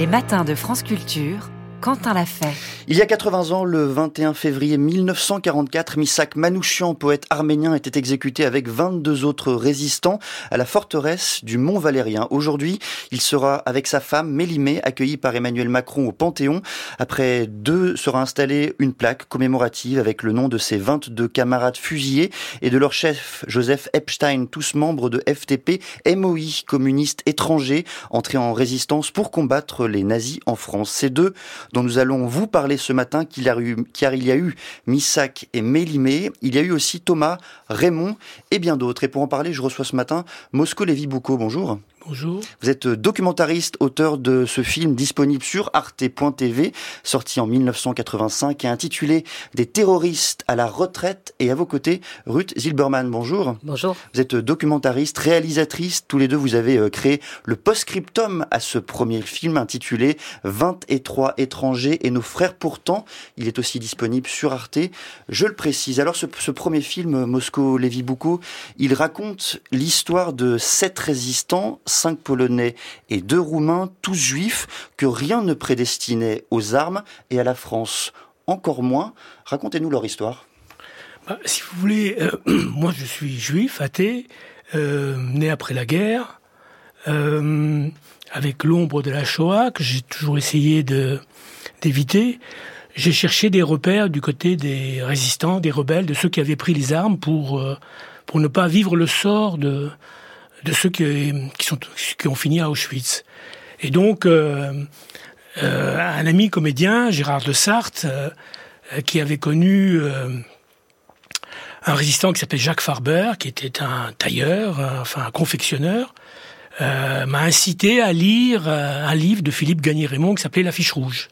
Les matins de France Culture Quentin l'a fait. Il y a 80 ans, le 21 février 1944, Misak Manouchian, poète arménien, était exécuté avec 22 autres résistants à la forteresse du Mont Valérien. Aujourd'hui, il sera avec sa femme Mélimée, accueilli par Emmanuel Macron au Panthéon. Après deux, sera installée une plaque commémorative avec le nom de ses 22 camarades fusillés et de leur chef Joseph Epstein, tous membres de FTP, MOI, communistes étrangers, entrés en résistance pour combattre les nazis en France. Ces deux dont nous allons vous parler ce matin, car il y a eu Missak et Mélimée, il y a eu aussi Thomas, Raymond et bien d'autres. Et pour en parler, je reçois ce matin Mosco Lévy-Boucault. Bonjour. Bonjour. Vous êtes documentariste, auteur de ce film disponible sur arte.tv, sorti en 1985 et intitulé Des terroristes à la retraite. Et à vos côtés, Ruth Zilberman. Bonjour. Bonjour. Vous êtes documentariste, réalisatrice. Tous les deux, vous avez euh, créé le post-scriptum à ce premier film intitulé 23 étrangers et nos frères pourtant. Il est aussi disponible sur Arte. Je le précise. Alors, ce, premier film, Moscow Lévi Boucault, il raconte l'histoire de sept résistants cinq Polonais et deux Roumains, tous juifs, que rien ne prédestinait aux armes et à la France. Encore moins. Racontez-nous leur histoire. Bah, si vous voulez, euh, moi je suis juif, athée, euh, né après la guerre, euh, avec l'ombre de la Shoah que j'ai toujours essayé d'éviter. J'ai cherché des repères du côté des résistants, des rebelles, de ceux qui avaient pris les armes pour pour ne pas vivre le sort de de ceux qui, qui, sont, qui ont fini à Auschwitz. Et donc, euh, euh, un ami comédien, Gérard de Sarthe, euh, qui avait connu un résistant qui s'appelait Jacques Farber, qui était un tailleur, enfin un confectionneur, m'a incité à lire un livre de Philippe Gagné-Raymond qui s'appelait L'affiche rouge.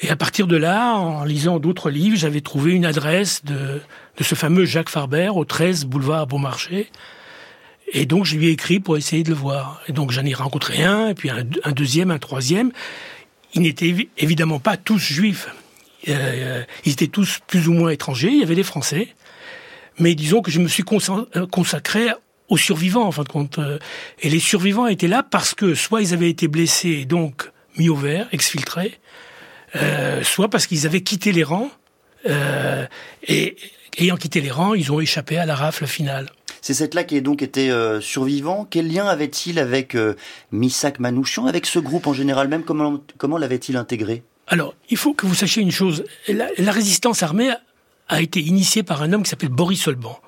Et à partir de là, en lisant d'autres livres, j'avais trouvé une adresse de, de ce fameux Jacques Farber au 13 boulevard Beaumarchais, et donc, je lui ai écrit pour essayer de le voir. Et donc, j'en ai rencontré un, et puis un, deuxième, un troisième. Ils n'étaient évidemment pas tous juifs. Euh, ils étaient tous plus ou moins étrangers. Il y avait des Français. Mais disons que je me suis euh, consacré aux survivants, en fin de compte. Euh, et les survivants étaient là parce que soit ils avaient été blessés, donc mis au vert, exfiltrés, euh, soit parce qu'ils avaient quitté les rangs. Euh, et ayant quitté les rangs, ils ont échappé à la rafle finale. C'est cette là qui est donc été euh, survivant. Quel lien avait-il avec euh, Misak Manouchian, avec ce groupe en général même? Comment, comment l'avait-il intégré? Alors, il faut que vous sachiez une chose. La, résistance armée a été initiée par un homme qui s'appelle Boris Solban.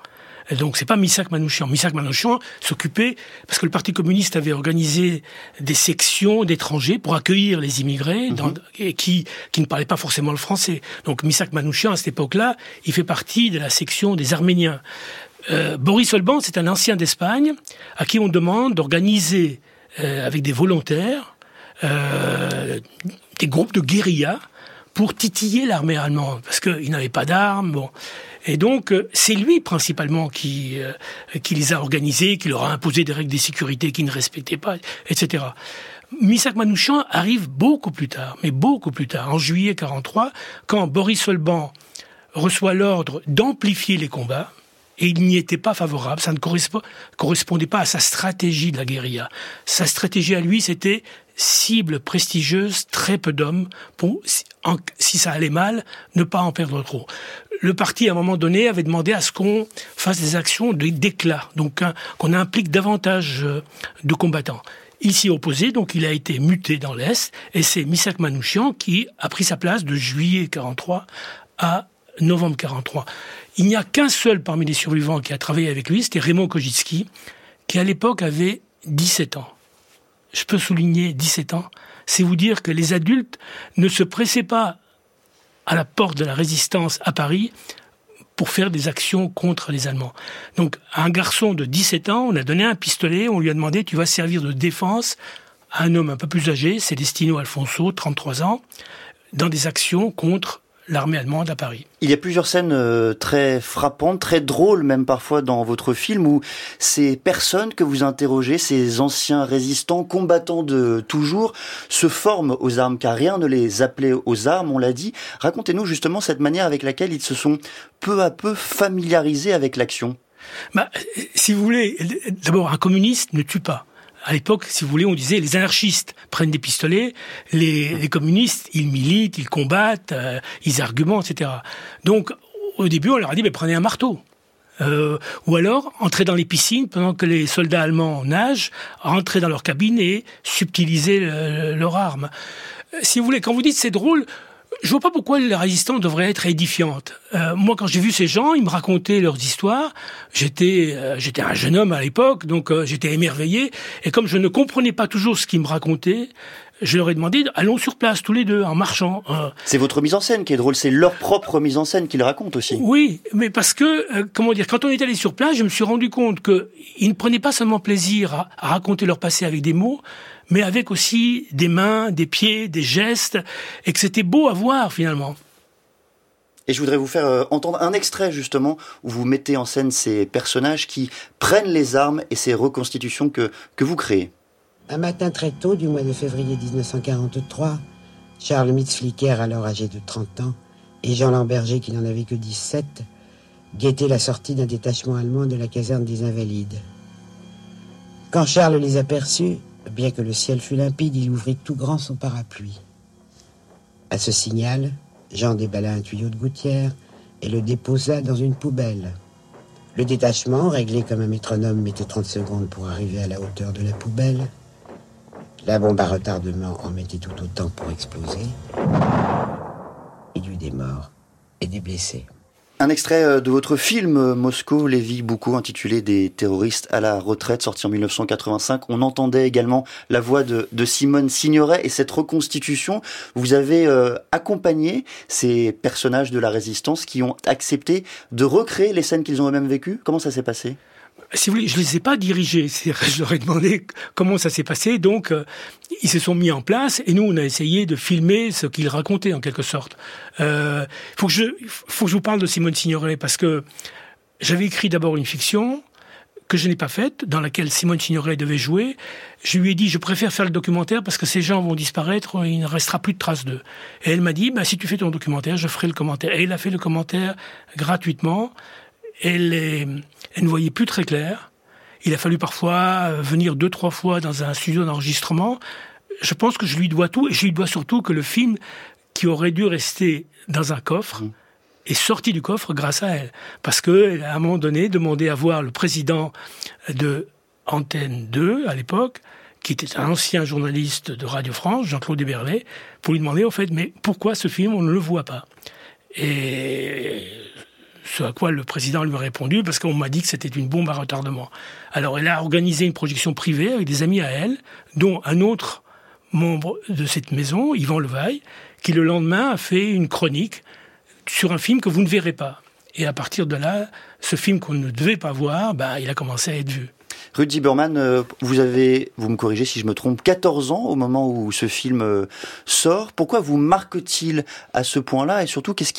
donc c'est pas Misak Manouchian. Misak Manouchian s'occupait parce que le Parti communiste avait organisé des sections d'étrangers pour accueillir les immigrés mhm. et qui qui ne parlaient pas forcément le français. Donc Misak Manouchian à cette époque-là, il fait partie de la section des Arméniens. Euh, Boris Olban, c'est un ancien d'Espagne à qui on demande d'organiser euh, avec des volontaires euh, des groupes de guérilla pour titiller l'armée allemande parce qu'il n'avait pas d'armes. Bon. Et donc, c'est lui principalement qui, qui les a organisés, qui leur a imposé des règles de sécurité qu'ils ne respectaient pas, etc. Misak Manouchian arrive beaucoup plus tard, mais beaucoup plus tard, en juillet 43, quand Boris Olban reçoit l'ordre d'amplifier les combats, et il n'y était pas favorable. Ça ne correspondait pas à sa stratégie de la guérilla. Sa stratégie à lui, c'était cible prestigieuse, très peu d'hommes, pour, si ça allait mal, ne pas en perdre trop. Le parti, à un moment donné, avait demandé à ce qu'on fasse des actions d'éclat, donc hein, qu'on implique davantage euh, de combattants. Il s'y donc il a été muté dans l'Est, et c'est Misak Manouchian qui a pris sa place de juillet 43 à novembre 43. Il n'y a qu'un seul parmi les survivants qui a travaillé avec lui, c'était Raymond Kojitski, qui à l'époque avait 17 ans. Je peux souligner 17 ans. C'est vous dire que les adultes ne se pressaient pas à la porte de la résistance à Paris pour faire des actions contre les Allemands. Donc, un garçon de 17 ans, on a donné un pistolet, on lui a demandé, tu vas servir de défense à un homme un peu plus âgé, Célestino Alfonso, 33 ans, dans des actions contre l'armée allemande à Paris. Il y a plusieurs scènes euh, très frappantes, très drôles même parfois dans votre film où ces personnes que vous interrogez, ces anciens résistants, combattants de toujours, se forment aux armes car rien ne les appelait aux armes, on l'a dit. Racontez-nous justement cette manière avec laquelle ils se sont peu à peu familiarisés avec l'action. Bah, si vous voulez, d'abord un communiste ne tue pas. À l'époque, si vous voulez, on disait les anarchistes prennent des pistolets, les, communistes, ils militent, ils combattent, euh, ils argumentent, etc. Donc, au début, on leur a dit, mais prenez un marteau. Euh, ou alors, entrez dans les piscines pendant que les soldats allemands nagent, entrez dans leur cabine et subtiliser leur arme. Si vous voulez, quand vous dites c'est drôle, je vois pas pourquoi la résistance devrait être édifiante. Euh, moi, quand j'ai vu ces gens, ils me racontaient leurs histoires. J'étais, euh, j'étais un jeune homme à l'époque, donc euh, j'étais émerveillé. Et comme je ne comprenais pas toujours ce qu'ils me racontaient, je leur ai demandé, allons sur place tous les deux, en marchant. C'est votre mise en scène qui est drôle, c'est leur propre mise en scène qu'ils racontent aussi. Oui, mais parce que, comment dire, quand on est allé sur place, je me suis rendu compte qu'ils ne prenaient pas seulement plaisir à raconter leur passé avec des mots, mais avec aussi des mains, des pieds, des gestes, et que c'était beau à voir finalement. Et je voudrais vous faire euh, entendre un extrait justement où vous mettez en scène ces personnages qui prennent les armes et ces reconstitutions que, que vous créez. Un matin très tôt du mois de février 1943, Charles Mitzflicker, alors âgé de 30 ans, et Jean Lamberger, qui n'en avait que 17, guettaient la sortie d'un détachement allemand de la caserne des Invalides. Quand Charles les aperçut, Bien que le ciel fût limpide, il ouvrit tout grand son parapluie. À ce signal, Jean déballa un tuyau de gouttière et le déposa dans une poubelle. Le détachement, réglé comme un métronome, mettait 30 secondes pour arriver à la hauteur de la poubelle. La bombe à retardement en mettait tout autant pour exploser. Il y eut des morts et des blessés. Un extrait euh, de votre film euh, Moscou, Lévi beaucoup intitulé Des terroristes à la retraite, sorti en 1985. On entendait également la voix de, Simone Signoret et cette reconstitution. Vous avez euh, accompagné ces personnages de la résistance qui ont accepté de recréer les scènes qu'ils ont eux-mêmes vécues. Comment ça s'est passé? Si vous voulez, je les ai pas dirigés. Je leur ai demandé comment ça s'est passé. Donc, euh, ils se sont mis en place et nous, on a essayé de filmer ce qu'ils racontaient en quelque sorte. Euh, faut que je, faut que je vous parle de Simone Signoret parce que j'avais écrit d'abord une fiction que je n'ai pas faite, dans laquelle Simone Signoret devait jouer. Je lui ai dit, je préfère faire le documentaire parce que ces gens vont disparaître, il ne restera plus de traces d'eux. Et elle m'a dit, bah, si tu fais ton documentaire, je ferai le commentaire. Et elle a fait le commentaire gratuitement elle, elle ne voyait plus très clair. Il a fallu parfois euh, venir deux, trois fois dans un studio d'enregistrement. Je pense que je lui dois tout, et je lui dois surtout que le film, qui aurait dû rester dans un coffre, mmh. est sorti du coffre grâce à elle. Parce qu'elle a à un moment donné demandé à voir le président de Antenne 2 à l'époque, qui était un ancien journaliste de Radio France, Jean-Claude Héberlet, pour lui demander en fait, mais pourquoi ce film on ne le voit pas? Et ce à quoi le président lui a répondu, parce qu'on m'a dit que c'était une bombe à retardement. Alors elle a organisé une projection privée avec des amis à elle, dont un autre membre de cette maison, Yvan Levaille, qui le lendemain a fait une chronique sur un film que vous ne verrez pas. Et à partir de là, ce film qu'on ne devait pas voir, bah, il a commencé à être vu. Rudy Burman, euh, vous avez, vous me corrigez si je me trompe, 14 ans au moment où ce film euh, sort. Pourquoi vous marque-t-il à ce point-là et surtout qu'est-ce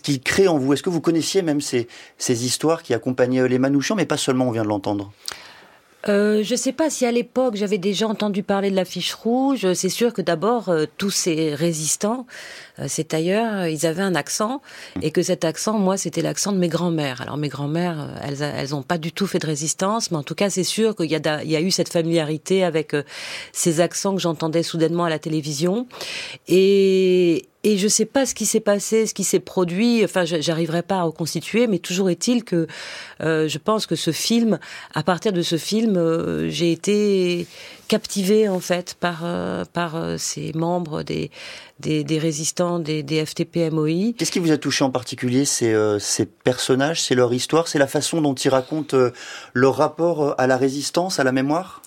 qu'il crée en vous? Est-ce que vous connaissiez même ces, ces histoires qui accompagnaient les Manouchians, mais pas seulement, on vient de l'entendre? Euh, je ne sais pas si à l'époque j'avais déjà entendu parler de la fiche rouge. C'est sûr que d'abord tous ces résistants, euh, c'est ailleurs, ils avaient un accent et que cet accent, moi, c'était l'accent de mes grands-mères. Alors mes grands-mères, elles, elles n'ont pas du tout fait de résistance, mais en tout cas c'est sûr qu'il y, a, eu cette familiarité avec ces accents que j'entendais soudainement à la télévision et, et je sais pas ce qui s'est passé, ce qui s'est produit. Enfin, j'arriverai pas à reconstituer, mais toujours est-il que euh, je pense que ce film, à partir de ce film, euh, j'ai été captivée en fait par euh, par euh, ces membres des des, des résistants des, des FTP-MOI. Qu'est-ce qui vous a touché en particulier ces, ces personnages, c'est leur histoire, c'est la façon dont ils racontent leur rapport à la résistance, à la mémoire?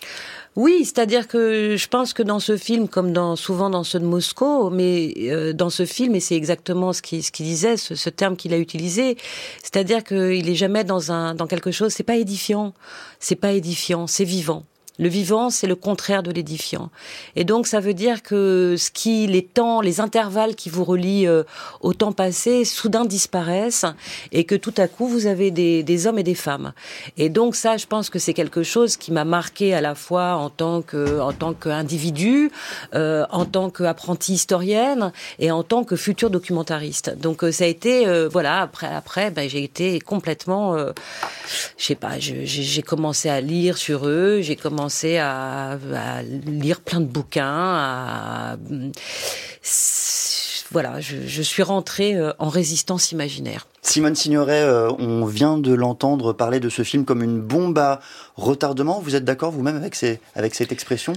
Oui, c'est-à-dire que je pense que dans ce film, comme dans souvent dans ceux de Moscou, mais euh, dans ce film, et c'est exactement ce qu'il ce disait, ce, ce terme qu'il a utilisé, c'est-à-dire qu'il est jamais dans un dans quelque chose, c'est pas édifiant, c'est pas édifiant, c'est vivant. Le vivant, c'est le contraire de l'édifiant. Et donc, ça veut dire que ce qui, les temps, les intervalles qui vous relient euh, au temps passé, soudain disparaissent et que tout à coup, vous avez des, hommes et des femmes. Et donc, ça, je pense que c'est quelque chose qui m'a marqué à la fois en tant que, en tant qu'individu, euh, en tant qu'apprenti historienne et en tant que futur documentariste. Donc, euh, ça a été, euh, voilà, après, après, ben, j'ai été complètement, je sais pas, j'ai commencé à lire sur eux, j'ai commencé à, lire plein de bouquins. Voilà, je, suis rentrée en résistance imaginaire. Simone Signoret, euh, on vient de l'entendre parler de ce film comme une bombe à retardement. Vous êtes d'accord vous-même avec cette expression?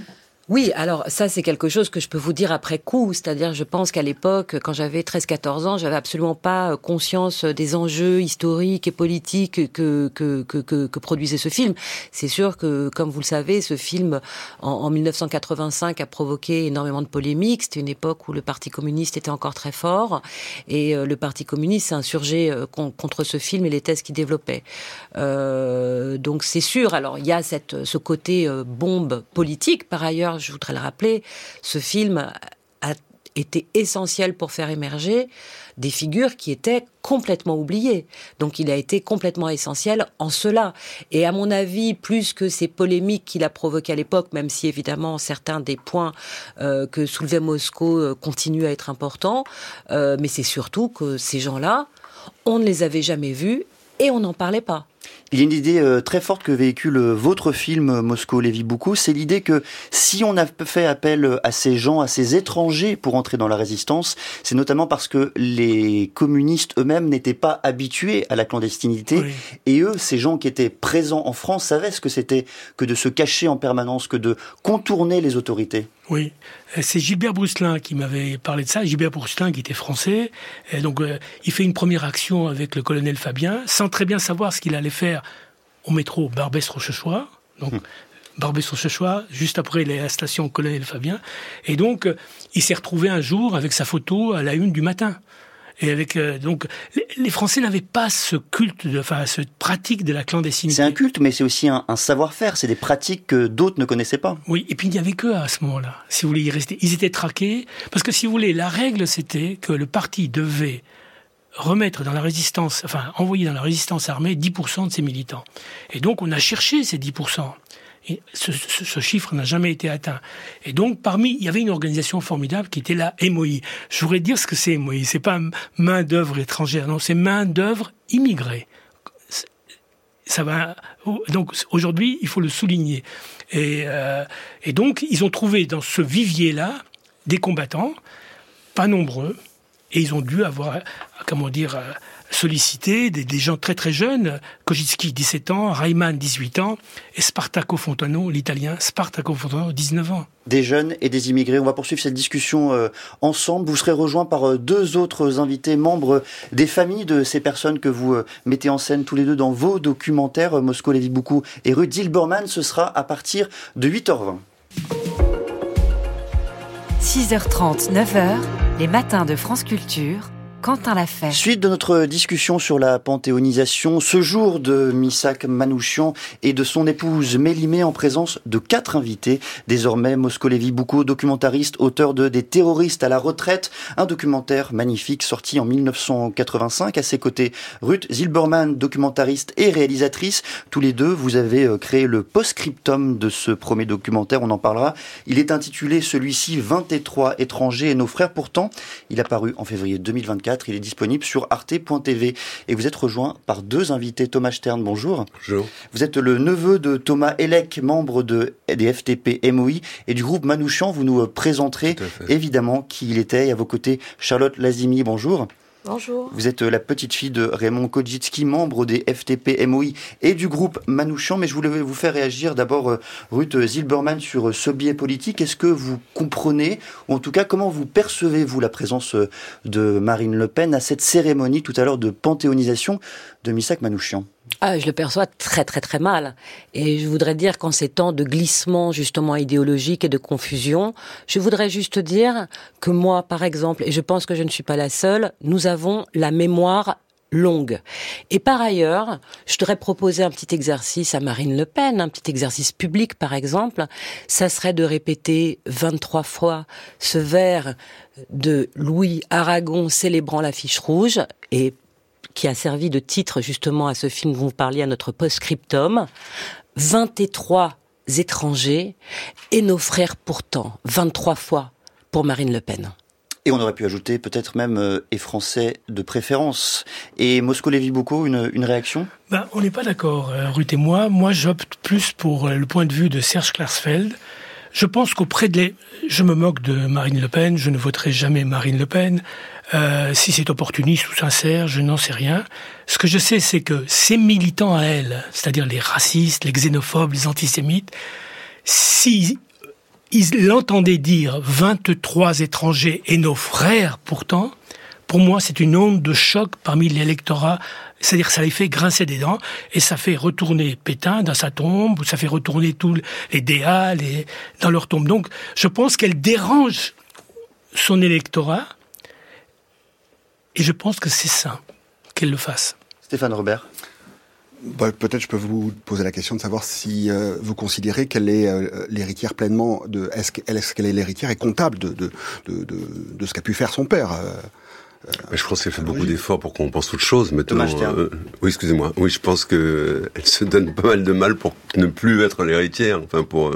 Oui, alors ça c'est quelque chose que je peux vous dire après coup, c'est-à-dire je pense qu'à l'époque, quand j'avais 13-14 ans, j'avais absolument pas euh, conscience des enjeux historiques et politiques que, que, que, que, produisait ce film. C'est sûr que, comme vous le savez, ce film en, en 1985 a provoqué énormément de polémiques. C'était une époque où le Parti communiste était encore très fort et euh, le Parti communiste s'est insurgé euh, contre ce film et les thèses qu'il développait. Euh, donc c'est sûr, alors il y a cette, ce côté bombe politique par ailleurs je voudrais le rappeler, ce film a été essentiel pour faire émerger des figures qui étaient complètement oubliées. Donc il a été complètement essentiel en cela. Et à mon avis, plus que ces polémiques qu'il a provoquées à l'époque, même si évidemment certains des points euh, que soulevait Moscou euh, continuent à être importants, euh, mais c'est surtout que ces gens-là, on ne les avait jamais vus et on n'en parlait pas. Il y a une idée euh, très forte que véhicule euh, votre film euh, Moscou Lévi beaucoup, c'est l'idée que si on a fait appel à ces gens, à ces étrangers pour entrer dans la résistance, c'est notamment parce que les communistes eux-mêmes n'étaient pas habitués à la clandestinité et eux, ces gens qui étaient présents en France, savaient ce que c'était que de se cacher en permanence, que de contourner les autorités. Oui, c'est Gilbert Brousselin qui m'avait parlé de ça. Gilbert Brousselin qui était français, et donc il fait une première action avec le colonel Fabien, sans très bien savoir ce qu'il allait faire au métro Barbès-Rochechouart. Donc, mmh. Barbès-Rochechouart, juste après la station Colonel Fabien. Et donc, euh, il s'est retrouvé un jour avec sa photo à la une du matin. Et avec euh, donc les, Français n'avaient pas ce culte, de, enfin cette pratique de la clandestinité. C'est un culte, mais c'est aussi un, savoir-faire. C'est des pratiques que d'autres ne connaissaient pas. Oui, et puis il n'y avait que à ce moment-là. Si vous voulez y rester, ils étaient traqués parce que si vous voulez, la règle c'était que le parti devait remettre dans la résistance, enfin envoyer dans la résistance armée 10% de ses militants. Et donc on a cherché ces 10%. Et ce, chiffre n'a jamais été atteint. Et donc, parmi, il y avait une organisation formidable qui était la MOI. Je voudrais dire ce que c'est MOI. C'est pas main d'œuvre étrangère, non, c'est main d'œuvre immigrée. Ça va. Donc aujourd'hui, il faut le souligner. Euh, et donc, ils ont trouvé dans ce vivier-là des combattants, pas nombreux, et ils ont dû avoir, comment dire, euh, sollicité des, gens très très jeunes, Kojitski 17 ans, Rayman 18 ans, et Spartaco Fontano, l'italien Spartaco Fontano 19 ans. Des jeunes et des immigrés. On va poursuivre cette discussion euh, ensemble. Vous serez rejoint par euh, deux autres invités, membres des familles de ces personnes que vous mettez en scène tous les deux dans vos documentaires, Moscou, Lévi Boukou et Ruth Zilberman. Ce sera à partir de 8h20. 6h30, 9h, les matins de France Culture. Quentin l'a. Suite de notre discussion sur la panthéonisation, ce jour de Misak Manouchian et de son épouse Mélimée en présence de quatre invités. Désormais, Moskolevi Bouko, documentariste, auteur de Des terroristes à la retraite, un documentaire magnifique sorti en 1985. À ses côtés, Ruth Zilberman, documentariste et réalisatrice. Tous les deux, vous avez euh, créé le post-scriptum de ce premier documentaire, on en parlera. Il est intitulé celui-ci 23 étrangers et nos frères. Pourtant, il a paru en février 2024 il est disponible sur arte.tv. Et vous êtes rejoint par deux invités. Thomas Stern, bonjour. Bonjour. Vous êtes le neveu de Thomas Elec, membre de, des FTP MOI et du groupe Manouchian. Vous nous présenterez évidemment qui il était. Et à vos côtés, Charlotte Lazimi, bonjour. Bonjour. Vous êtes euh, la petite fille de Raymond Kojitski, membre des FTP MOI et du groupe Manouchian. Mais je voulais vous faire réagir d'abord, euh, Ruth Zilberman, sur euh, ce biais politique. Est-ce que vous comprenez, ou en tout cas, comment vous percevez-vous la présence de Marine Le Pen à cette cérémonie tout à l'heure de panthéonisation de Misak Manouchian? Ah, je le perçois très très très mal. Et je voudrais dire qu'en ces temps de glissement justement idéologique et de confusion, je voudrais juste dire que moi, par exemple, et je pense que je ne suis pas la seule, nous avons la mémoire longue. Et par ailleurs, je voudrais proposer un petit exercice à Marine Le Pen, un petit exercice public par exemple, ça serait de répéter 23 fois ce vers de Louis Aragon célébrant la fiche rouge et qui a servi de titre justement à ce film dont vous parliez, à notre post-scriptum, 23 étrangers et nos frères pourtant, 23 fois pour Marine Le Pen. Et on aurait pu ajouter peut-être même euh, et français de préférence. Et Moscou Lévy Boucault, une, une réaction? Ben, On n'est pas d'accord, euh, Ruth et moi. Moi, j'opte plus pour le point de vue de Serge Klarsfeld. Je pense qu'auprès de les... Je me moque de Marine Le Pen, je ne voterai jamais Marine Le Pen. Euh, si c'est opportuniste ou sincère, je n'en sais rien. Ce que je sais, c'est que ces militants à elle, c'est-à-dire les racistes, les xénophobes, les antisémites, si ils l'entendaient dire 23 étrangers et nos frères pourtant, pour moi c'est une onde de choc parmi l'électorat, c'est-à-dire ça les fait grincer des dents et ça fait retourner Pétain dans sa tombe, ou ça fait retourner tous les DA les, dans leur tombe. Donc je pense qu'elle dérange son électorat et je pense que c'est ça qu'elle le fasse. Stéphane Robert bah, Peut-être je peux vous poser la question de savoir si euh, vous considérez qu'elle est euh, l'héritière pleinement de. Est-ce qu'elle est l'héritière et comptable de, de, de, de, de ce qu'a pu faire son père euh, je pense qu'elle fait beaucoup d'efforts pour qu'on pense autre chose. Maintenant, oui, excusez-moi. Oui, je pense que elle se donne pas mal de mal pour ne plus être l'héritière. Enfin, pour.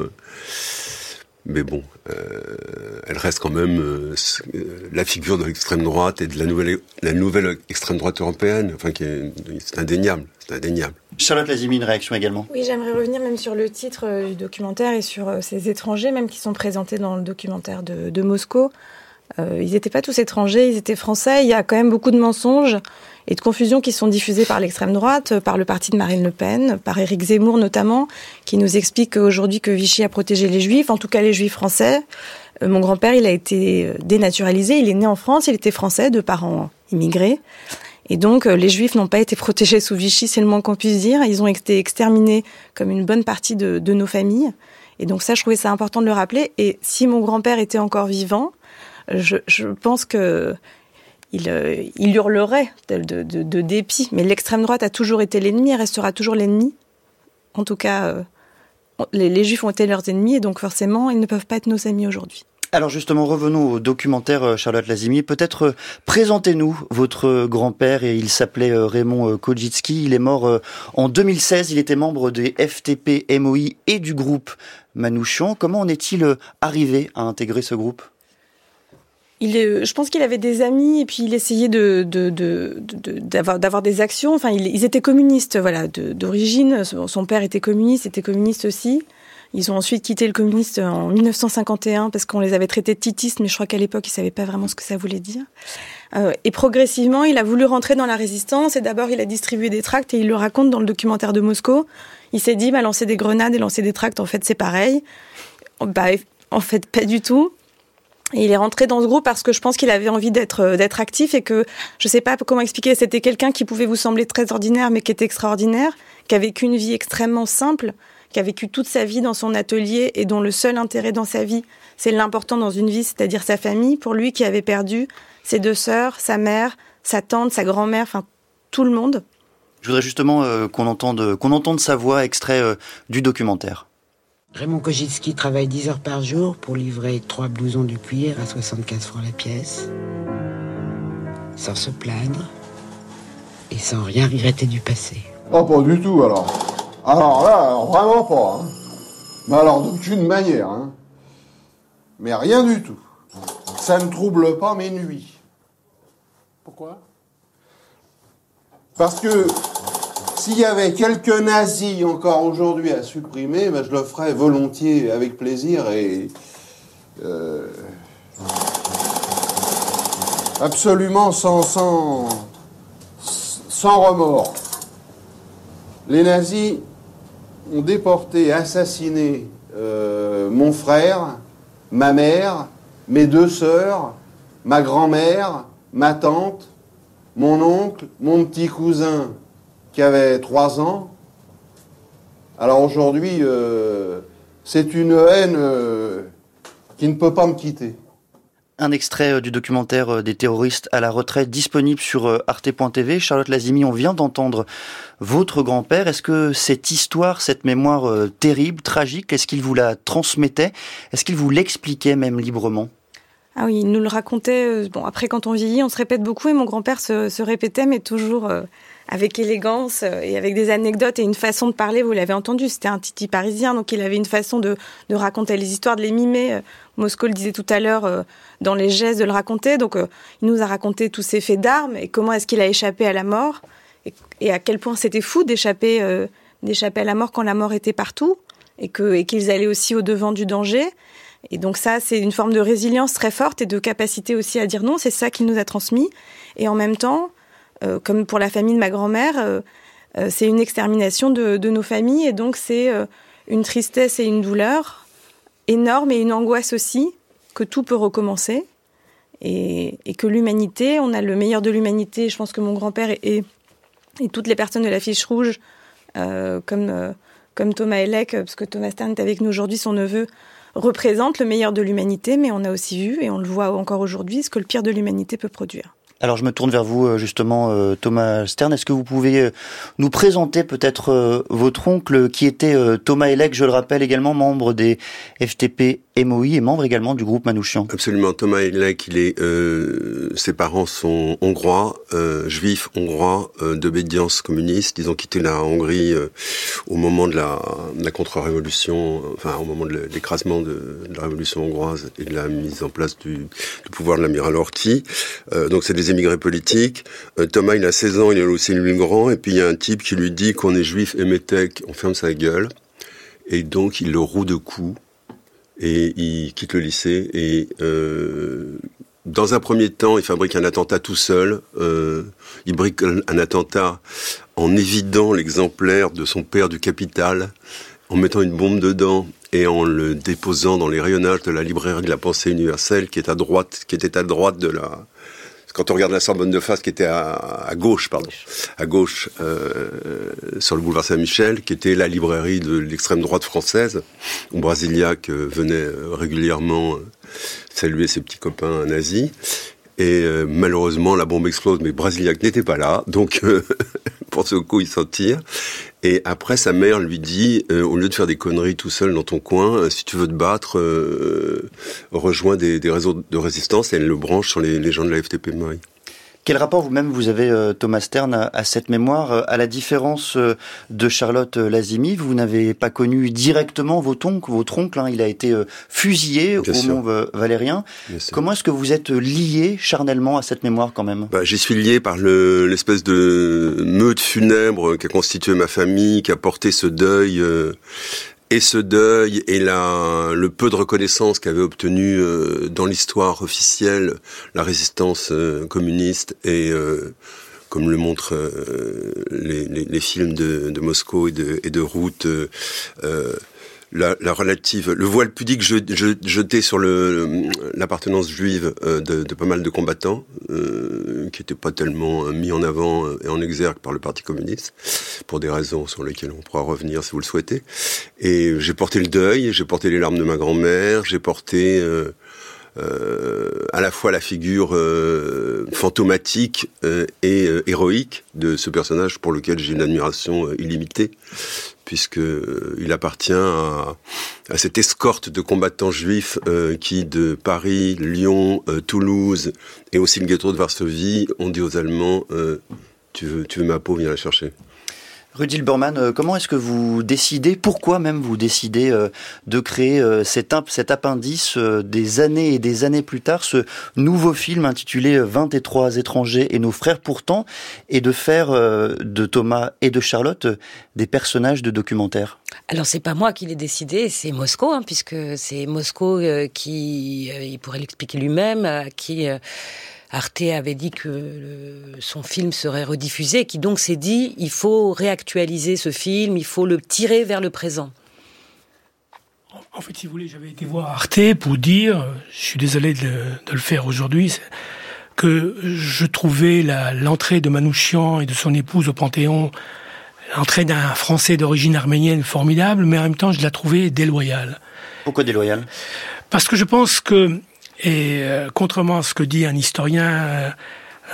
mais bon, elle reste quand même la figure de l'extrême droite et de la nouvelle, la nouvelle extrême droite européenne. Enfin, c'est indéniable. C'est indéniable. Charlotte Lazimi, une réaction également? Oui, j'aimerais revenir même sur le titre euh, du documentaire et sur euh, ces étrangers, même qui sont présentés dans le documentaire de, de Moscou. Euh, ils n'étaient pas tous étrangers, ils étaient français. Il y a quand même beaucoup de mensonges et de confusions qui sont diffusées par l'extrême droite, par le parti de Marine Le Pen, par Éric Zemmour notamment, qui nous explique aujourd'hui que Vichy a protégé les juifs, en tout cas les juifs français. mon grand-père, il a été dénaturalisé, il est né en France, il était français, de parents immigrés. Et donc, euh, les Juifs n'ont pas été protégés sous Vichy, c'est le moins qu'on puisse dire. Ils ont été exterminés comme une bonne partie de, nos familles. Et donc ça, je trouvais ça important de le rappeler. Et si mon grand-père était encore vivant, je, pense que il, euh, hurlerait de, dépit. Mais l'extrême droite a toujours été l'ennemi et restera toujours l'ennemi. En tout cas, euh, les, les Juifs ont été leurs ennemis et donc forcément, ils ne peuvent pas être nos amis aujourd'hui. Alors justement, revenons au documentaire euh, Charlotte Lazimi. Peut-être présentez-nous votre grand-père et il s'appelait Raymond Kojitski. Il est mort en 2016. Il était membre des FTP MOI et du groupe Manouchian. Comment en est-il arrivé à intégrer ce groupe? Est, je pense qu'il avait des amis et puis il essayait d'avoir, des actions. Enfin, ils étaient communistes, voilà, d'origine. Son père était communiste, était communiste aussi. Ils ont ensuite quitté le communiste en 1951 parce qu'on les avait traités de titistes, mais je crois qu'à l'époque, ils savaient pas vraiment ce que ça voulait dire. Euh, et progressivement, il a voulu rentrer dans la résistance et d'abord, il a distribué des tracts et il le raconte dans le documentaire de Moscou. Il s'est dit, bah, lancer des grenades et lancer des tracts, en fait, c'est pareil. Bah, en fait, pas du tout. Il est rentré dans ce groupe parce que je pense qu'il avait envie d'être euh, d'être actif et que je sais pas comment expliquer. C'était quelqu'un qui pouvait vous sembler très ordinaire, mais qui était extraordinaire, qui a vécu une vie extrêmement simple, qui a vécu toute sa vie dans son atelier et dont le seul intérêt dans sa vie, c'est l'important dans une vie, c'est-à-dire sa famille, pour lui qui avait perdu ses deux sœurs, sa mère, sa tante, sa grand-mère, enfin tout le monde. Je voudrais justement euh, qu'on entende, qu'on entende sa voix extrait euh, du documentaire. Raymond Kojitski travaille 10 heures par jour pour livrer trois blousons du cuir à 75 francs la pièce, sans se plaindre et sans rien regretter du passé. Oh, pas du tout alors. Alors là, vraiment pas. Hein. Mais alors d'aucune manière. Hein. Mais rien du tout. Ça ne trouble pas mes nuits. Pourquoi? Parce que s'il y avait quelques nazis encore aujourd'hui à supprimer, ben je le ferais volontiers, avec plaisir et euh, absolument sans, sans, sans remords. Les nazis ont déporté, assassiné euh, mon frère, ma mère, mes deux sœurs, ma grand-mère, ma tante, mon oncle, mon petit cousin qui avait trois ans. Alors aujourd'hui, euh, c'est une haine euh, qui ne peut pas me quitter. Un extrait du documentaire des terroristes à la retraite disponible sur arte.tv. Charlotte Lazimi, on vient d'entendre votre grand-père. Est-ce que cette histoire, cette mémoire euh, terrible, tragique, est-ce qu'il vous la transmettait? Est-ce qu'il vous l'expliquait même librement? Ah oui, il nous le racontait. bon, après, quand on vieillit, on se répète beaucoup et mon grand-père se, répétait, mais toujours avec élégance et avec des anecdotes et une façon de parler. Vous l'avez entendu, c'était un titi parisien, donc il avait une façon de, de raconter les histoires, de les mimer. Moscou le disait tout à l'heure, dans les gestes de le raconter. Donc, il nous a raconté tous ses faits d'armes et comment est-ce qu'il a échappé à la mort et, à quel point c'était fou d'échapper d'échapper à la mort quand la mort était partout et que et qu'ils allaient aussi au devant du danger. Et donc ça, c'est une forme de résilience très forte et de capacité aussi à dire non. C'est ça qu'il nous a transmis. Et en même temps, euh, comme pour la famille de ma grand-mère, euh, euh, c'est une extermination de, nos familles et donc c'est une tristesse et une douleur énorme et une angoisse aussi que tout peut recommencer et, que l'humanité, on a le meilleur de l'humanité. Je pense que mon grand-père et, toutes les personnes de la fiche rouge, comme comme Thomas Elec, parce que Thomas Stern est avec nous aujourd'hui, son neveu représente le meilleur de l'humanité, mais on a aussi vu, et on le voit encore aujourd'hui, ce que le pire de l'humanité peut produire. Alors je me tourne vers vous euh, justement, euh, Thomas Stern. Est-ce que vous pouvez euh, nous présenter peut-être votre oncle qui était Thomas Elec, je le rappelle également membre des FTP MOI et membre également du groupe Manouchian. Absolument, Thomas Elek, il est, euh, ses parents sont hongrois, euh, juifs hongrois euh, d'obédience communiste. Ils ont quitté la Hongrie euh, au moment de la, la contre-révolution, enfin au moment de l'écrasement de, la révolution hongroise et de la mise en place du, du pouvoir de l'amiral Horthy. Euh, donc c'est des émigrés politiques. Thomas, il a 16 ans, il est aussi migrant, et puis il y a un type qui lui dit qu'on est juif et métèque, on ferme sa gueule. Et donc il le roue de coups et il quitte le lycée et euh, dans un premier temps, il fabrique un attentat tout seul. Euh, il brique un attentat en évidant l'exemplaire de son père du Capital, en mettant une bombe dedans et en le déposant dans les rayonnages de la librairie de la pensée universelle qui qui était à droite de la, quand on regarde la Sorbonne de face, qui était à, à gauche, pardon, à gauche, euh, sur le boulevard Saint-Michel, qui était la librairie de l'extrême droite française, où Brasiliac euh, venait euh, régulièrement euh, saluer ses petits copains nazis. Et euh, malheureusement, la bombe explose, mais Brasiliac n'était pas là, donc euh, pour ce coup, il s'en tire. Et après, sa mère lui dit, euh, au lieu de faire des conneries tout seul dans ton coin, euh, si tu veux te battre, euh, rejoins des, des, réseaux de résistance. Et elle le branche sur les, les gens de la FTP Marie. Quel rapport vous-même vous avez, euh, Thomas Stern, à, cette mémoire euh, À la différence euh, de Charlotte Lazimi, vous n'avez pas connu directement votre oncle, votre oncle hein, il a été fusillé Bien au sûr. Mont Valérien. Comment est-ce que vous êtes lié charnellement à cette mémoire quand même? Bah, J'y suis lié par l'espèce le, de meute funèbre qui a constitué ma famille, qui a porté ce deuil et ce deuil et la, le peu de reconnaissance qu'avait obtenu euh, dans l'histoire officielle la résistance euh, communiste et euh, comme le montrent euh, les, les, les, films de, de, Moscou et de, et de Route, euh, la, la, relative, le voile pudique jeté sur l'appartenance juive euh, de, de, pas mal de combattants, euh, qui n'étaient pas tellement euh, mis en avant et en exergue par le Parti communiste, pour des raisons sur lesquelles on pourra revenir si vous le souhaitez. Et j'ai porté le deuil, j'ai porté les larmes de ma grand-mère, j'ai porté euh, euh, à la fois la figure euh, fantomatique euh, et héroïque de ce personnage pour lequel j'ai une admiration illimitée puisque il appartient à, cette escorte de combattants juifs euh, qui, de Paris, Lyon, euh, Toulouse et aussi le ghetto de Varsovie, ont dit aux Allemands euh, tu, tu veux ma peau, viens la chercher. Rudy Hilberman, comment est-ce que vous décidez, pourquoi même vous décidez de créer cet, cet appendice des années et des années plus tard, ce nouveau film intitulé 23 étrangers et nos frères pourtant, et de faire de Thomas et de Charlotte des personnages de documentaire Alors c'est pas moi qui l'ai décidé, c'est Moscou, hein, puisque c'est Moscou euh, qui, euh, il pourrait l'expliquer lui-même, euh, qui Arte avait dit que le, son film serait rediffusé, qui donc s'est dit il faut réactualiser ce film, il faut le tirer vers le présent. En fait, si vous voulez, j'avais été voir Arte pour dire, je suis désolé de, de le faire aujourd'hui, que je trouvais l'entrée de Manouchian et de son épouse au Panthéon, l'entrée d'un Français d'origine arménienne formidable, mais en même temps, je la trouvais déloyale. Pourquoi déloyale? Parce que je pense que et euh, contrairement à ce que dit un historien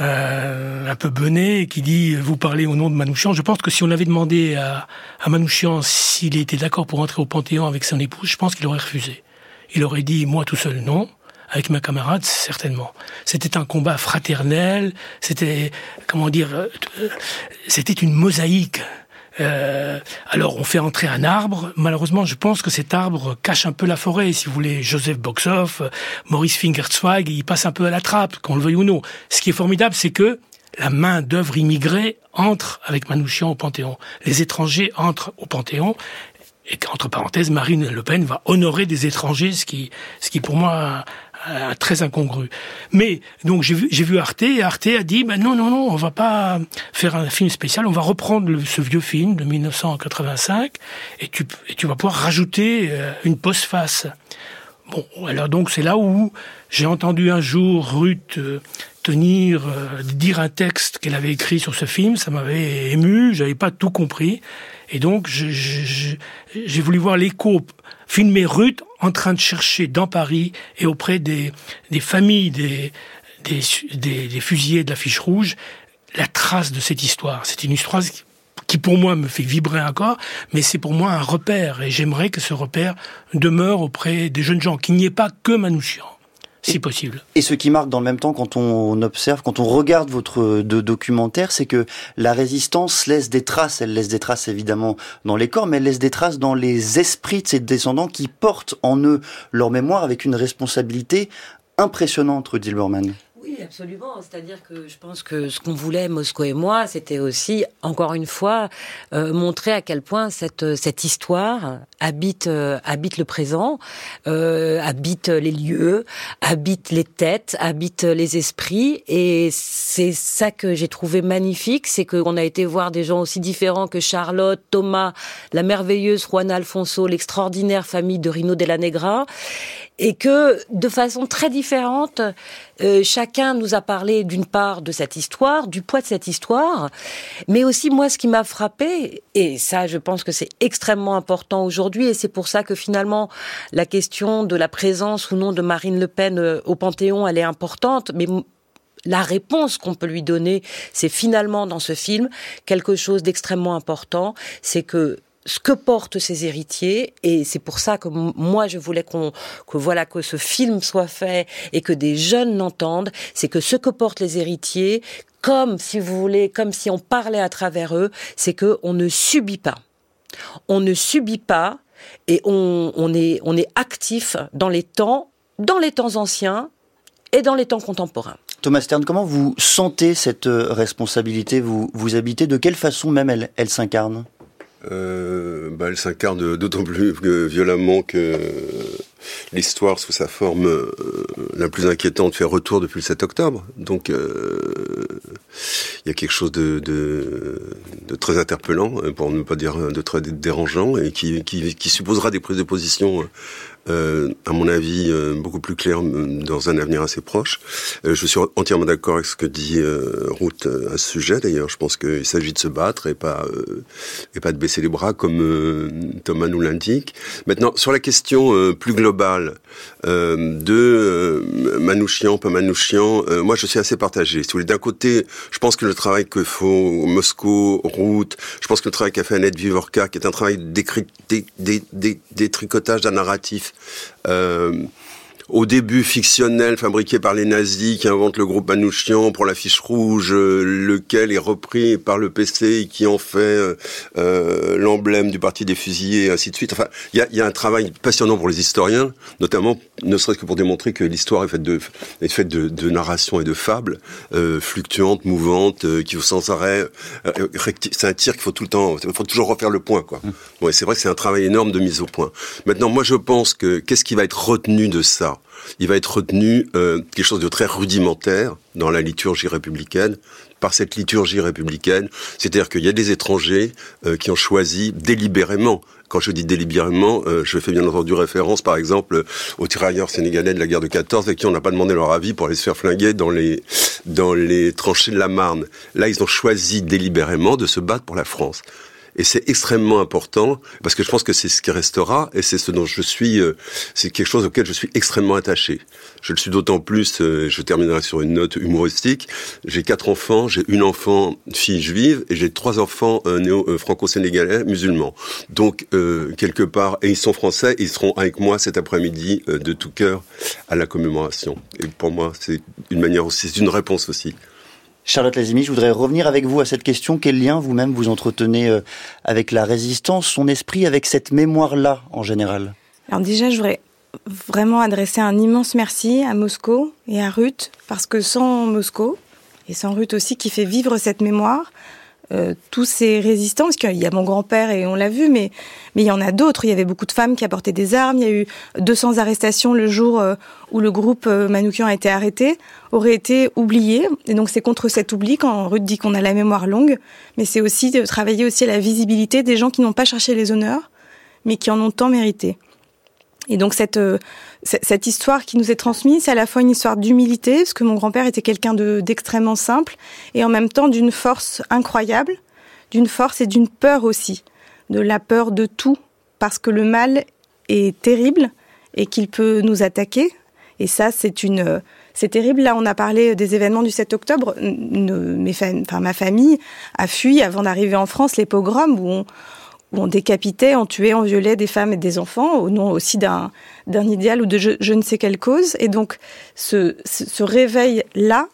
euh, un peu bené, qui dit vous parlez au nom de Manouchian, je pense que si on avait demandé à, à Manouchian s'il était d'accord pour entrer au Panthéon avec son épouse, je pense qu'il aurait refusé. Il aurait dit moi tout seul non. avec mes camarades, certainement. C'était un combat fraternel, c'était, comment dire, euh, c'était une mosaïque. Euh, alors on fait entrer un arbre. Malheureusement, je pense que cet arbre cache un peu la forêt. Si vous voulez, Joseph Boxhoff, Maurice Fingerzweig, il passe un peu à la trappe, qu'on le veuille ou non. Ce qui est formidable, c'est que la main d'œuvre immigrée entre avec Manouchian au Panthéon. Les étrangers entrent au Panthéon et qu'entre parenthèses, Marine Le Pen va honorer des étrangers, ce qui, ce qui pour moi euh, très incongru. Mais donc j'ai vu, vu Arte et Arte a dit ben non non non on va pas faire un film spécial, on va reprendre ce vieux film de 1985 et tu et tu vas pouvoir rajouter euh, une postface. Bon alors donc c'est là où j'ai entendu un jour Ruth euh, tenir dire un texte qu'elle avait écrit sur ce film, ça m'avait ému, j'avais pas tout compris et donc, j'ai voulu voir l'écho, filmer Ruth en train de chercher dans Paris et auprès des, des familles des, des, des, fusillés de la fiche rouge la trace de cette histoire. C'est une histoire qui pour moi me fait vibrer encore, mais c'est pour moi un repère et j'aimerais que ce repère demeure auprès des jeunes gens, qu'il n'y ait pas que Manouchian si possible. Et ce qui marque dans le même temps quand on observe, quand on regarde votre documentaire, c'est que la résistance laisse des traces. Elle laisse des traces évidemment dans les corps, mais elle laisse des traces dans les esprits de ses descendants qui portent en eux leur mémoire avec une responsabilité impressionnante, Rudy. Oui, absolument. C'est-à-dire que je pense que ce qu'on voulait, Moscou et moi, c'était aussi, encore une fois, euh, montrer à quel point cette, cette histoire habite, euh, habite le présent, euh, habite les lieux, habite les têtes, habite les esprits. Et c'est ça que j'ai trouvé magnifique, c'est qu'on a été voir des gens aussi différents que Charlotte, Thomas, la merveilleuse Juana Alfonso, l'extraordinaire famille de Rino Della Negra et que de façon très différente, euh, chacun nous a parlé d'une part de cette histoire, du poids de cette histoire, mais aussi moi ce qui m'a frappé, et ça je pense que c'est extrêmement important aujourd'hui, et c'est pour ça que finalement la question de la présence ou non de Marine Le Pen euh, au Panthéon, elle est importante, mais la réponse qu'on peut lui donner, c'est finalement dans ce film quelque chose d'extrêmement important, c'est que ce que portent ces héritiers et c'est pour ça que moi je voulais qu'on que voilà que ce film soit fait et que des jeunes l'entendent, c'est que ce que portent les héritiers comme si vous voulez comme si on parlait à travers eux, c'est que on ne subit pas. On ne subit pas et on, est on est actif dans les temps dans les temps anciens et dans les temps contemporains. Thomas Stern, comment vous sentez cette euh, responsabilité? Vous, vous habitez De quelle façon même elle, elle s'incarne? Euh, bah, elle s'incarne d'autant plus violemment que l'histoire sous sa forme euh, la plus inquiétante fait retour depuis le 7 octobre. Donc euh, il y a quelque chose de, très interpellant, pour ne pas dire de très dérangeant, et qui, supposera des prises de position euh, à mon avis, euh, beaucoup plus clair dans un avenir assez proche. Euh, je suis entièrement d'accord avec ce que dit Ruth à ce sujet. D'ailleurs, je pense qu'il s'agit de se battre et pas et pas de baisser les bras comme Thomas nous l'indique. Maintenant, sur la question plus globale de Manouchian, pas Manouchian, moi, je suis assez partagé. Si d'un côté, je pense que le travail que font Moscou, Ruth, je pense que le travail qu'a fait Annette Vivorca, qui est un travail des tricotages d'un narratif euh, au début fictionnel fabriqué par les nazis qui inventent le groupe Manouchian pour la fiche rouge, euh, lequel est repris par le PC et qui en fait euh, euh, l'emblème du parti des fusillés, et ainsi de suite. Enfin, il y a, y a, un travail passionnant pour les historiens, notamment ne serait-ce que pour démontrer que l'histoire est faite de est faite de, de narration et de fables euh, fluctuantes, mouvantes, euh, qui sans arrêt. c'est un tir qu'il faut tout le temps, il faut toujours refaire le point, quoi. Mmh. c'est vrai que c'est un travail énorme de mise au point. Maintenant, moi, je pense que qu'est-ce qui va être retenu de ça? Il va être retenu euh, quelque chose de très rudimentaire dans la liturgie républicaine, par cette liturgie républicaine, c'est-à-dire qu'il y a des étrangers euh, qui ont choisi délibérément quand je dis délibérément, euh, je fais bien entendu référence, par exemple, aux tirailleurs sénégalais de la guerre de 14 et qui on n'a pas demandé leur avis pour aller se faire flinguer dans les dans les tranchées de la Marne. Là, ils ont choisi délibérément de se battre pour la France. Et c'est extrêmement important parce que je pense que c'est ce qui restera et c'est ce dont je suis, euh, c'est quelque chose auquel je suis extrêmement attaché. Je le suis d'autant plus, euh, je terminerai sur une note humoristique. J'ai quatre enfants, j'ai une enfant fille juive et j'ai trois enfants euh, néo-franco-sénégalais musulmans. Donc quelque part, et ils sont français, ils seront avec moi cet après-midi de tout cœur à la commémoration. Et pour moi, c'est une manière aussi, c'est une réponse aussi. Charlotte Lazimi, je voudrais revenir avec vous à cette question. Quel lien vous-même vous entretenez euh, avec la résistance, son esprit, avec cette mémoire-là en général? Alors déjà, je voudrais vraiment adresser un immense merci à Moscou et à Ruth, parce que sans Moscou, et sans Ruth aussi, qui fait vivre cette mémoire, euh, tous ces résistants, parce qu'il y a mon grand-père et on l'a vu, mais mais il y en a d'autres. Il y avait beaucoup de femmes qui apportaient des armes. Il y a eu 200 arrestations le jour euh, où le groupe euh, Manoukian a été arrêté, aurait été oublié. Et donc c'est contre cet oubli quand Ruth dit qu'on a la mémoire longue, mais c'est aussi de travailler aussi à la visibilité des gens qui n'ont pas cherché les honneurs, mais qui en ont tant mérité. Et donc cette cette histoire qui nous est transmise, c'est à la fois une histoire d'humilité, parce que mon grand-père était quelqu'un d'extrêmement simple, et en même temps d'une force incroyable, d'une force et d'une peur aussi, de la peur de tout, parce que le mal est terrible et qu'il peut nous attaquer. Et ça, c'est une, c'est terrible. Là, on a parlé des événements du 7 octobre. Ma famille a fui avant d'arriver en France les pogroms où on, où on décapitait, on tuait, on violait des femmes et des enfants au nom aussi d'un idéal ou de je, ne sais quelle cause. Et donc ce, ce, réveil-là,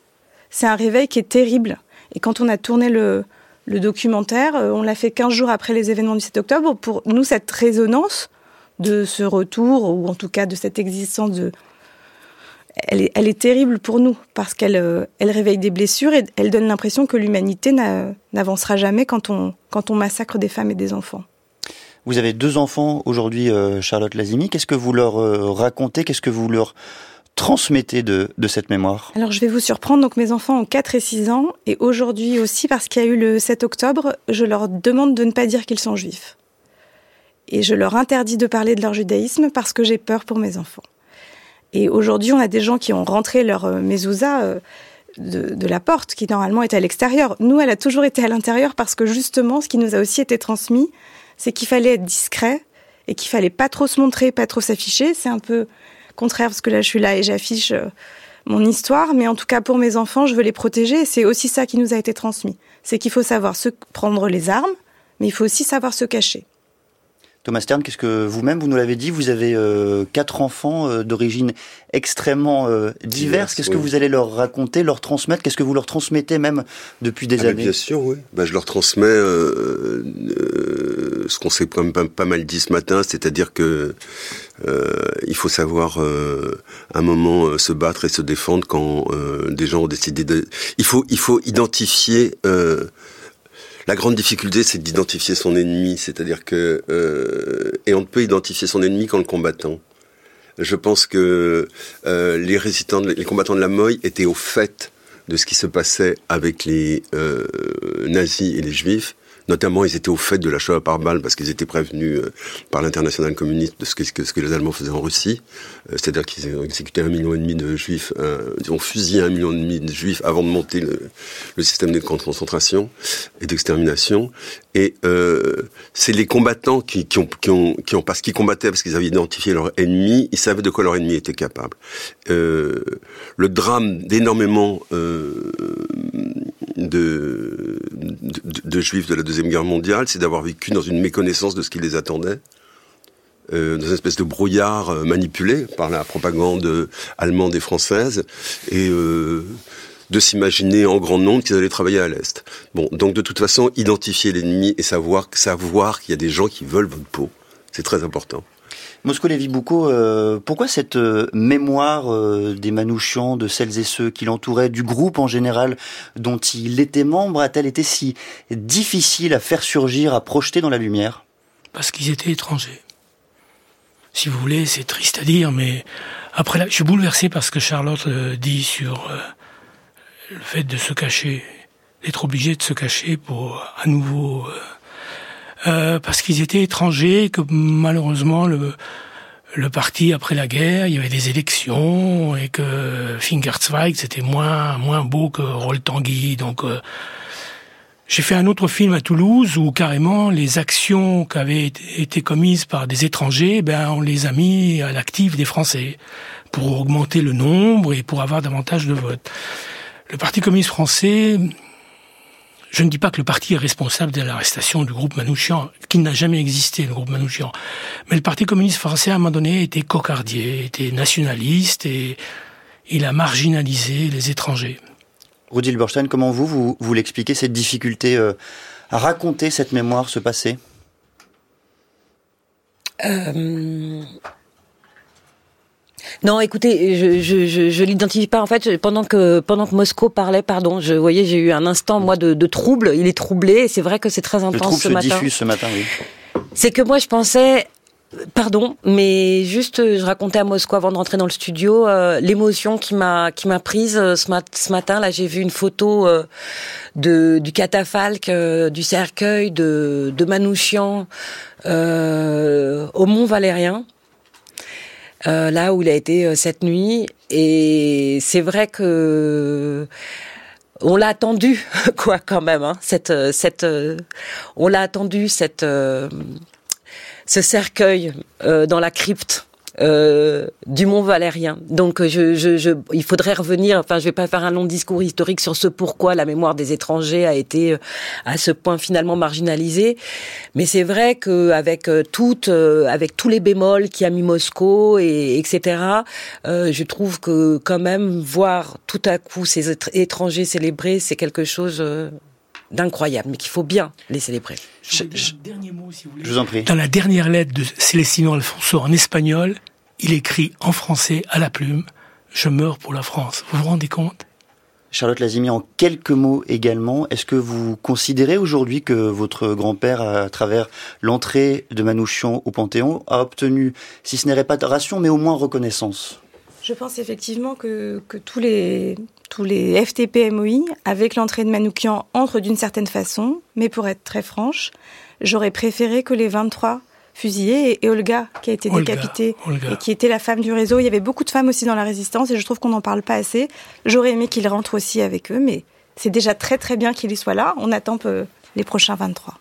c'est un réveil qui est terrible. Et quand on a tourné le, le documentaire, euh, on l'a fait 15 jours après les événements du 7 octobre. Pour nous, cette résonance de ce retour, ou en tout cas de cette existence de... Elle est, elle est terrible pour nous, parce qu'elle euh, elle réveille des blessures et elle donne l'impression que l'humanité n'avancera jamais quand on, quand on massacre des femmes et des enfants. Vous avez deux enfants aujourd'hui, euh, Charlotte Lazimi. Qu'est-ce que vous leur euh, racontez? Qu'est-ce que vous leur transmettez de, de, cette mémoire? Alors je vais vous surprendre, donc mes enfants ont 4 et 6 ans, et aujourd'hui aussi, parce qu'il y a eu le 7 octobre, je leur demande de ne pas dire qu'ils sont juifs. Et je leur interdis de parler de leur judaïsme parce que j'ai peur pour mes enfants. Et aujourd'hui, on a des gens qui ont rentré leur euh, mezouza de, de, la porte, qui normalement est à l'extérieur. Nous, elle a toujours été à l'intérieur parce que justement, ce qui nous a aussi été transmis, c'est qu'il fallait être discret et qu'il fallait pas trop se montrer, pas trop s'afficher. C'est un peu contraire parce que là je suis là et j'affiche euh, mon histoire, mais en tout cas pour mes enfants, je veux les protéger c'est aussi ça qui nous a été transmis. C'est qu'il faut savoir se prendre les armes, mais il faut aussi savoir se cacher. Thomas Stern, qu'est-ce que vous-même, vous nous l'avez dit, vous avez euh, quatre enfants euh, d'origine extrêmement euh, diverses. Qu'est-ce que vous allez leur raconter, leur transmettre? Qu'est-ce que vous leur transmettez même depuis des ah, années? Bien sûr, oui. Ben, je leur transmets ce qu'on s'est quand même pas, mal dit ce matin, c'est-à-dire que il faut savoir un moment se battre et se défendre quand des gens ont décidé de. Il faut, il faut identifier la grande difficulté, c'est d'identifier son ennemi, c'est-à-dire que euh, et on ne peut identifier son ennemi qu'en le combattant. Je pense que euh, les résistants, les combattants de la Moye étaient au fait de ce qui se passait avec les euh, nazis et les juifs, Notamment, ils étaient au fait de la Shoah par balle parce qu'ils étaient prévenus euh, par l'international communiste de ce que, les Allemands faisaient en Russie. Euh, c'est-à-dire qu'ils ont exécuté un million et demi de juifs, euh, ils ont fusillé un million et demi de juifs avant de monter le, le système de concentration et d'extermination. Et euh, c'est les combattants qui, ont, parce qu'ils combattaient, parce qu'ils avaient identifié leur ennemi, ils savaient de quoi leur ennemi était capable. Euh, le drame d'énormément euh, de, juifs de la Deuxième Guerre mondiale, c'est d'avoir vécu dans une méconnaissance de ce qui les attendait. Dans une espèce de brouillard manipulé par la propagande allemande et française, et de s'imaginer en grand nombre qu'ils allaient travailler à l'Est. Bon, donc de toute façon, identifier l'ennemi et savoir, savoir qu'il y a des gens qui veulent votre peau, c'est très important. Moscou Lévy Boucault, euh, pourquoi cette euh, mémoire euh, des Manouchians, de celles et ceux qui l'entouraient, du groupe en général dont il était membre, a-t-elle été si difficile à faire surgir, à projeter dans la lumière? Parce qu'ils étaient étrangers. Si vous voulez, c'est triste à dire, mais après, là, je suis bouleversé par ce que Charlotte dit sur le fait de se cacher, d'être obligé de se cacher pour à nouveau euh, parce qu'ils étaient étrangers, que malheureusement le, le parti après la guerre, il y avait des élections et que Fingerzweig c'était moins moins beau que Roll Tanguy, donc euh, J'ai fait un autre film à Toulouse où carrément les actions qui avaient été commises par des étrangers, ben on les a mis à l'actif des Français pour augmenter le nombre et pour avoir davantage de votes. Le Parti communiste français, je ne dis pas que le parti est responsable de l'arrestation du groupe Manouchian, qui n'a jamais existé, le groupe Manouchian. Mais le Parti communiste français, à un moment donné, était cocardier, était nationaliste et il a marginalisé les étrangers. Rudy Hilberstein, comment vous, vous, vous l'expliquez, cette difficulté euh, à raconter cette mémoire, ce passé? Euh... Non, écoutez, je, je, je, je l'identifie pas. En fait, pendant que pendant que Moscou parlait, pardon, je voyais, j'ai eu un instant moi de, de trouble. Il est troublé. C'est vrai que c'est très intense Le trouble ce se matin. diffuse ce matin, oui. C'est que moi, je pensais Pardon, mais juste, euh, je racontais à Moscou avant de rentrer dans le studio euh, l'émotion qui m'a qui m'a prise euh, ce, mat ce, matin. Là, j'ai vu une photo euh, de du catafalque, du cercueil de, de Manouchian au Mont Valérien. Là où il a été cette nuit, et c'est vrai que on l'a attendu, quoi, quand même. Hein, cette, cette, on l'a attendu cette ce cercueil euh, dans la crypte euh, du Mont Valérien. Donc, je, je, je, il faudrait revenir. Enfin, je vais pas faire un long discours historique sur ce pourquoi la mémoire des étrangers a été euh, à ce point finalement marginalisée. Mais c'est vrai que avec toutes, avec tous les bémols qui a mis Moscou et etc. Euh, je trouve que quand même voir tout à coup ces étrangers célébrés, c'est quelque chose d'incroyable, mais qu'il faut bien les célébrer. Je, je, dernier mot, si vous, voulez. je vous en prie. Dans la dernière lettre de Célestino Alfonso en espagnol, il écrit en français à la plume Je meurs pour la France. Vous vous rendez compte? Charlotte Lazimi, en quelques mots également, est-ce que vous considérez aujourd'hui que votre grand-père, à travers l'entrée de Manouchian au Panthéon, a obtenu, si ce n'est réparation, mais au moins reconnaissance? Je pense effectivement que, que tous les tous les FTP MOI, avec l'entrée de Manoukian, entrent d'une certaine façon, mais pour être très franche, j'aurais préféré que les 23 fusillés et, et Olga, qui a été Olga, décapitée Olga. et qui était la femme du réseau. Il y avait beaucoup de femmes aussi dans la résistance et je trouve qu'on n'en parle pas assez. J'aurais aimé qu'ils rentrent aussi avec eux, mais c'est déjà très très bien qu'ils y soient là. On attend peu les prochains 23.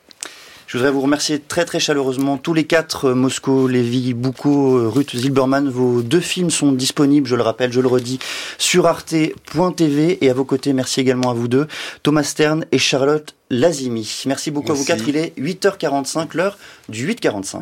Je voudrais vous remercier très très chaleureusement tous les quatre, euh, Mosco, Lévy, Boucault, Ruth Zilberman. Vos deux films sont disponibles, je le rappelle, je le redis, sur arte.tv. Et à vos côtés, merci également à vous deux, Thomas Stern et Charlotte Lazimi. Merci beaucoup Merci. à vous quatre. Il est 8h45, l'heure du 8h45.